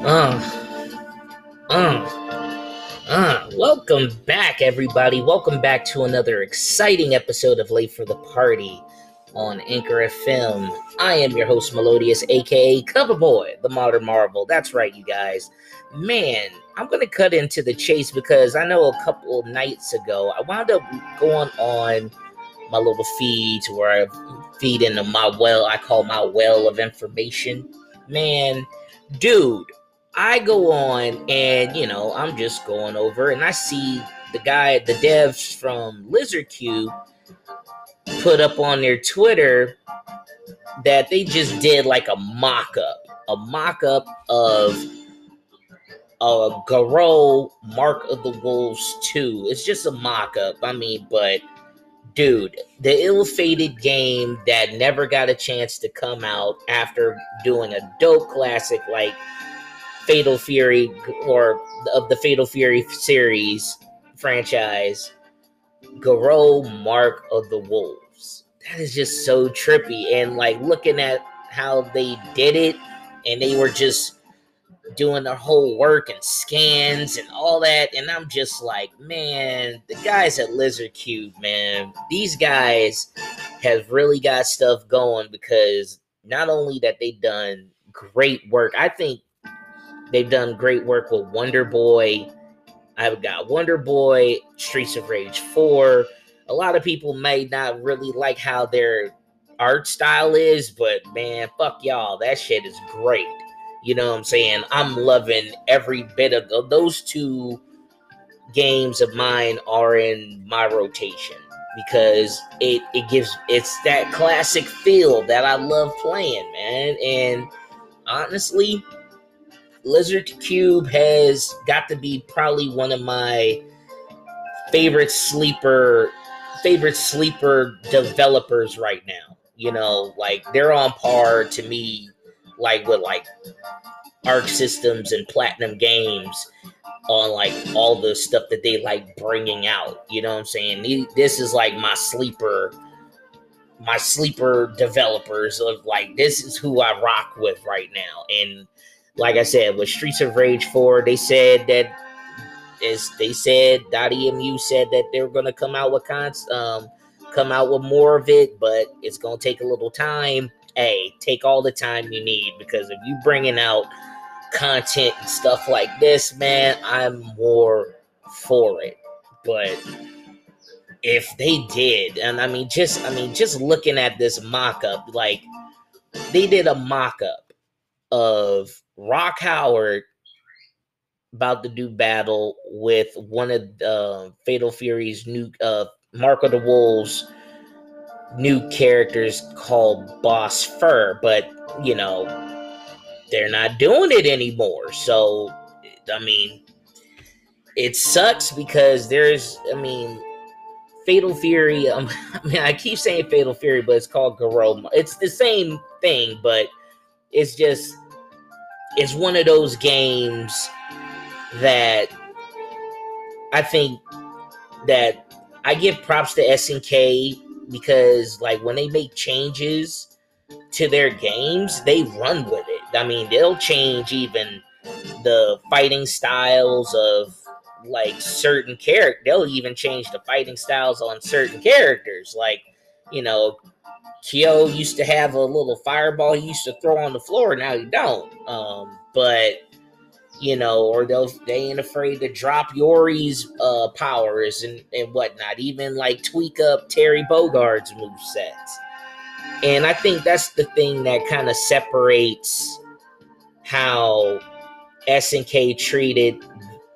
Uh, uh, uh, welcome back, everybody. Welcome back to another exciting episode of Late for the Party on Anchor FM. I am your host, Melodious, aka Coverboy, the Modern Marvel. That's right, you guys. Man, I'm to cut into the chase because I know a couple nights ago I wound up going on my little feed where I feed into my well, I call my well of information. Man, dude, I go on and you know, I'm just going over and I see the guy, the devs from Lizardcube put up on their Twitter that they just did like a mock up, a mock up of a Garou Mark of the Wolves 2. It's just a mock up. I mean, but dude, the ill-fated game that never got a chance to come out after doing a dope classic like Fatal Fury or of the Fatal Fury series franchise, Garou Mark of the Wolves. That is just so trippy. And like looking at how they did it, and they were just doing their whole work and scans and all that. And I'm just like, man, the guys at Lizardcube, man, these guys have really got stuff going because not only that they've done great work, I think they've done great work with Wonder Boy. I've got Wonder Boy, Streets of Rage 4. A lot of people may not really like how their art style is, but man, fuck y'all. That shit is great. You know what I'm saying? I'm loving every bit of those two games of mine are in my rotation because it it gives it's that classic feel that I love playing, man. And honestly, Lizardcube has got to be probably one of my favorite sleeper favorite sleeper developers right now. You know, like they're on par to me like with like Arc Systems and Platinum Games on like all the stuff that they like bringing out. You know what I'm saying? This is like my sleeper, my sleeper developers of like this is who I rock with right now. And like I said, with Streets of Rage 4, they said that as they said, Dotemu said that they're gonna come out with cons um come out with more of it, but it's gonna take a little time hey, take all the time you need because if you bringing out content and stuff like this, man, I'm more for it. But if they did, and I mean, just I mean, just looking at this mock-up, like they did a mock-up of Rock Howard about to do battle with one of uh, Fatal Fury's new uh, Mark of the Wolves new characters called Boss Fur, but you know, they're not doing it anymore. So, I mean, it sucks because there's, I mean, Fatal Fury. Um, I mean, I keep saying Fatal Fury, but it's called Garou. It's the same thing, but it's just, it's one of those games that I think that I give props to SNK because like when they make changes to their games, they run with it. I mean, they'll change even the fighting styles of like certain character. They'll even change the fighting styles on certain characters. Like, you know, Kyo used to have a little fireball he used to throw on the floor. Now he don't. Um, but you know, or they'll they ain't afraid to drop Iori's uh, powers and, and whatnot, even like tweak up Terry Bogard's move sets. And I think that's the thing that kind of separates how SNK treated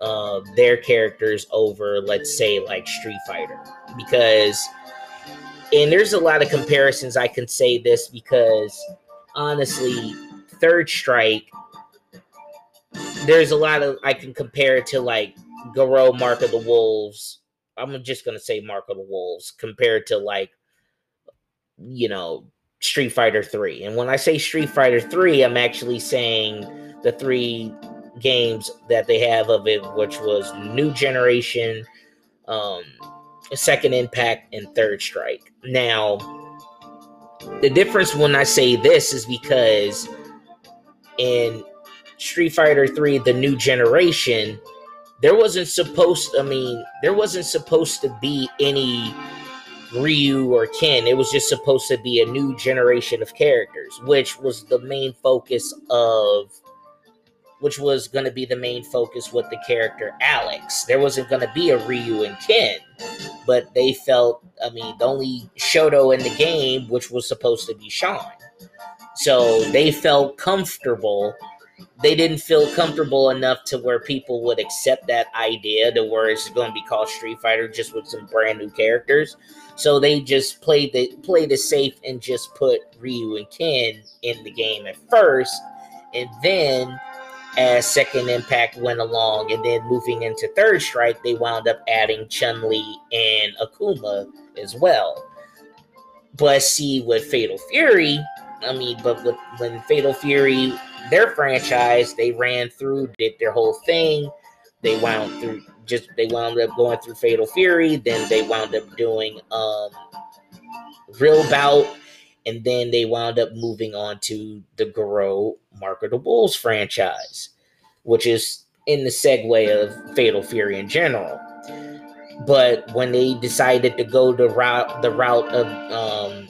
uh, their characters over, let's say, like Street Fighter, because and there's a lot of comparisons I can say this because honestly, Third Strike there's a lot of I can compare it to like Garou Mark of the Wolves. I'm just gonna say Mark of the Wolves compared to like you know Street Fighter 3. And when I say Street Fighter 3, I'm actually saying the three games that they have of it, which was New Generation, um, Second Impact, and Third Strike. Now, the difference when I say this is because in Street Fighter 3 the new generation, there wasn't supposed I mean, there wasn't supposed to be any Ryu or Ken. It was just supposed to be a new generation of characters, which was the main focus of which was going to be the main focus with the character Alex. There wasn't going to be a Ryu and Ken, but they felt, I mean, the only Shoto in the game, which was supposed to be Sean. So they felt comfortable. They didn't feel comfortable enough to where people would accept that idea to where it's going to be called Street Fighter just with some brand new characters. So they just played the played it safe and just put Ryu and Ken in the game at first, and then as Second Impact went along, and then moving into Third Strike, they wound up adding Chun Li and Akuma as well. But see, with Fatal Fury, I mean, but with, when Fatal Fury, their franchise, they ran through, did their whole thing. They wound through just they wound up going through Fatal Fury, then they wound up doing um Real Bout, and then they wound up moving on to the Garou Mark of Wolves franchise, which is in the segue of Fatal Fury in general. But when they decided to go the route the route of um,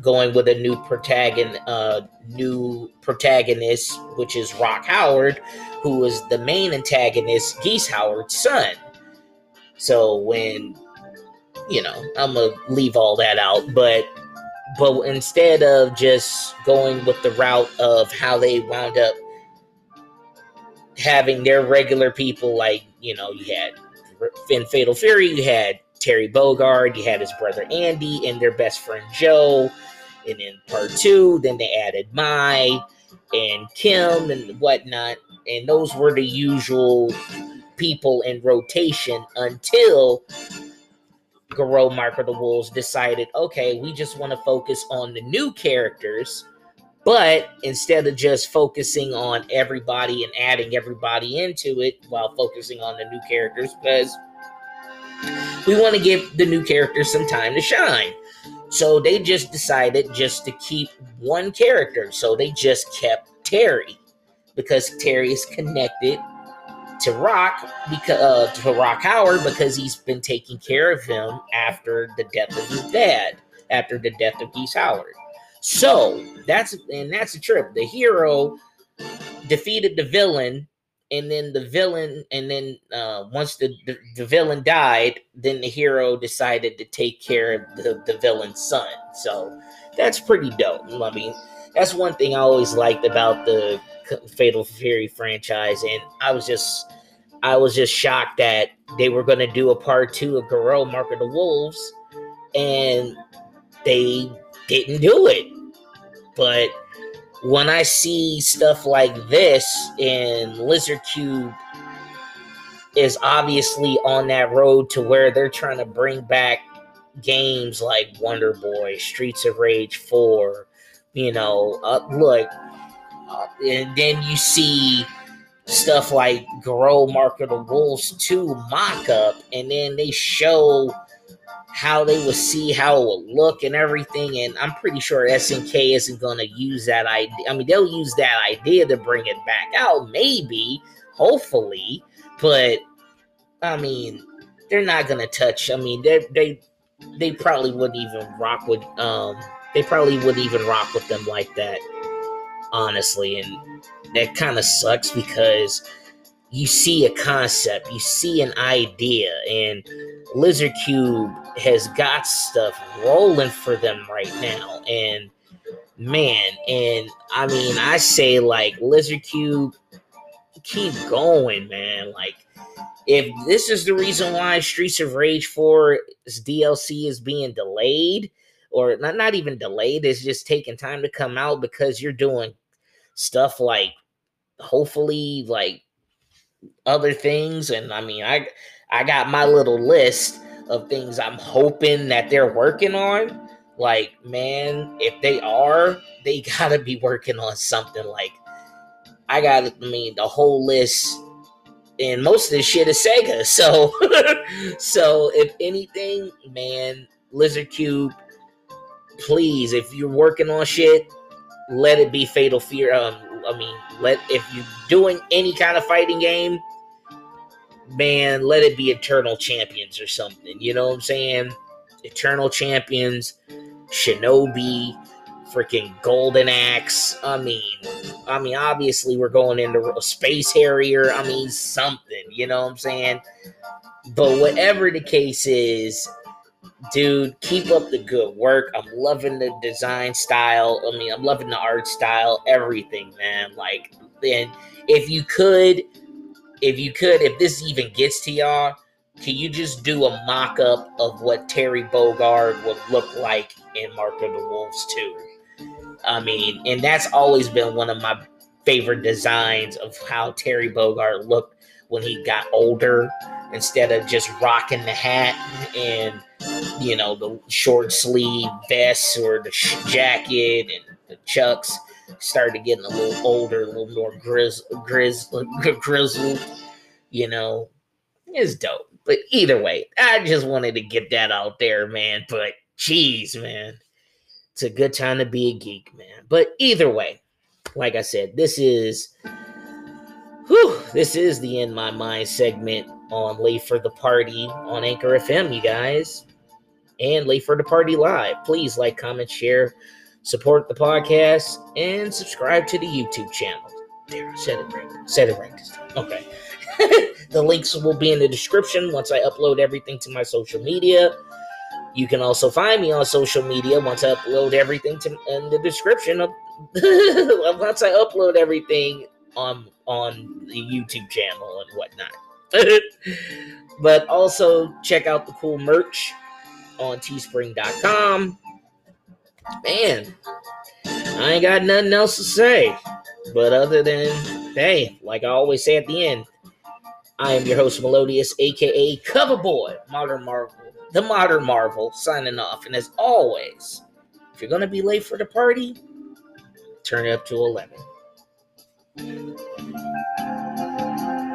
going with a new protagonist, uh, new protagonist, which is Rock Howard, who is the main antagonist, Geese Howard's son. So when you know, I'm gonna leave all that out, but but instead of just going with the route of how they wound up having their regular people, like you know, you had in Fatal Fury, you had Terry Bogard, you had his brother Andy, and their best friend Joe. And in part two, then they added Mai and Kim and whatnot, and those were the usual people in rotation until Garou Mark of the Wolves decided, okay, we just want to focus on the new characters, but instead of just focusing on everybody and adding everybody into it while focusing on the new characters, because we want to give the new characters some time to shine. So they just decided just to keep one character. So they just kept Terry because Terry is connected to Rock because uh, to Rock Howard because he's been taking care of him after the death of his dad, after the death of Geese Howard. So that's and that's the trip. The hero defeated the villain, and then the villain, and then uh, once the, the, the villain died, then the hero decided to take care of the, the villain's son. So that's pretty dope. I mean, that's one thing I always liked about the Fatal Fury franchise, and I was just I was just shocked that they were going to do a part two of Garou Mark of the Wolves, and they didn't do it. But when I see stuff like this, and Lizard Cube is obviously on that road to where they're trying to bring back games like Wonder Boy, Streets of Rage 4, you know, look, uh, and then you see stuff like Garou Mark of Wolves 2 mock up, and then they show how they would see how it would look and everything. And I'm pretty sure SNK isn't going to use that idea. I mean, they'll use that idea to bring it back out, maybe, hopefully, but I mean, they're not going to touch. I mean, they they they probably wouldn't even rock with um they probably wouldn't even rock with them like that honestly. And that kind of sucks because you see a concept, you see an idea, and Lizard Cube has got stuff rolling for them right now. And man, and I mean, I say like Lizardcube, keep going, man. Like, if this is the reason why Streets of Rage 4's DLC is being delayed, or not, not even delayed, it's just taking time to come out because you're doing stuff like hopefully like other things. And i mean i i got my little list of things i'm hoping that they're working on. Like man if they are they gotta be working on something. Like i got i mean the whole list and most of this shit is sega. So so if anything man lizard cube please if you're working on shit let it be Fatal Fury. Um, I mean, let if you're doing any kind of fighting game, man, let it be Eternal Champions or something. You know what I'm saying? Eternal Champions, Shinobi, freaking Golden Axe. I mean, I mean, obviously we're going into Space Harrier. I mean, something. You know what I'm saying? But whatever the case is, dude, keep up the good work. I'm loving the design style. I mean, I'm loving the art style, everything, man. Like, then if you could, if you could, if this even gets to y'all, can you just do a mock up of what Terry Bogard would look like in Mark of the Wolves 2? I mean, and that's always been one of my favorite designs of how Terry Bogard looked when he got older instead of just rocking the hat and you know the short sleeve vests or the sh- jacket and the chucks started getting a little older a little more grizz grizz grizzled you know. It's dope. But either way i just wanted to get that out there man. But jeez man it's a good time to be a geek man. But either way like i said this is whew, this is the in my mind segment on late for the party on anchor fm you guys and late for the party live. Please like comment share support the podcast and subscribe to the youtube channel. There i said it right said it right. Okay. The links will be in the description once i upload everything to my social media. You can also find me on social media once i upload everything to in the description of once i upload everything on on the youtube channel and whatnot. But also check out the cool merch on teespring.com. Man, I ain't got nothing else to say. But other than, hey, like I always say at the end, I am your host, Melodious, aka Coverboy, Modern Marvel, the Modern Marvel, signing off. And as always, if you're gonna be late for the party, turn it up to 11.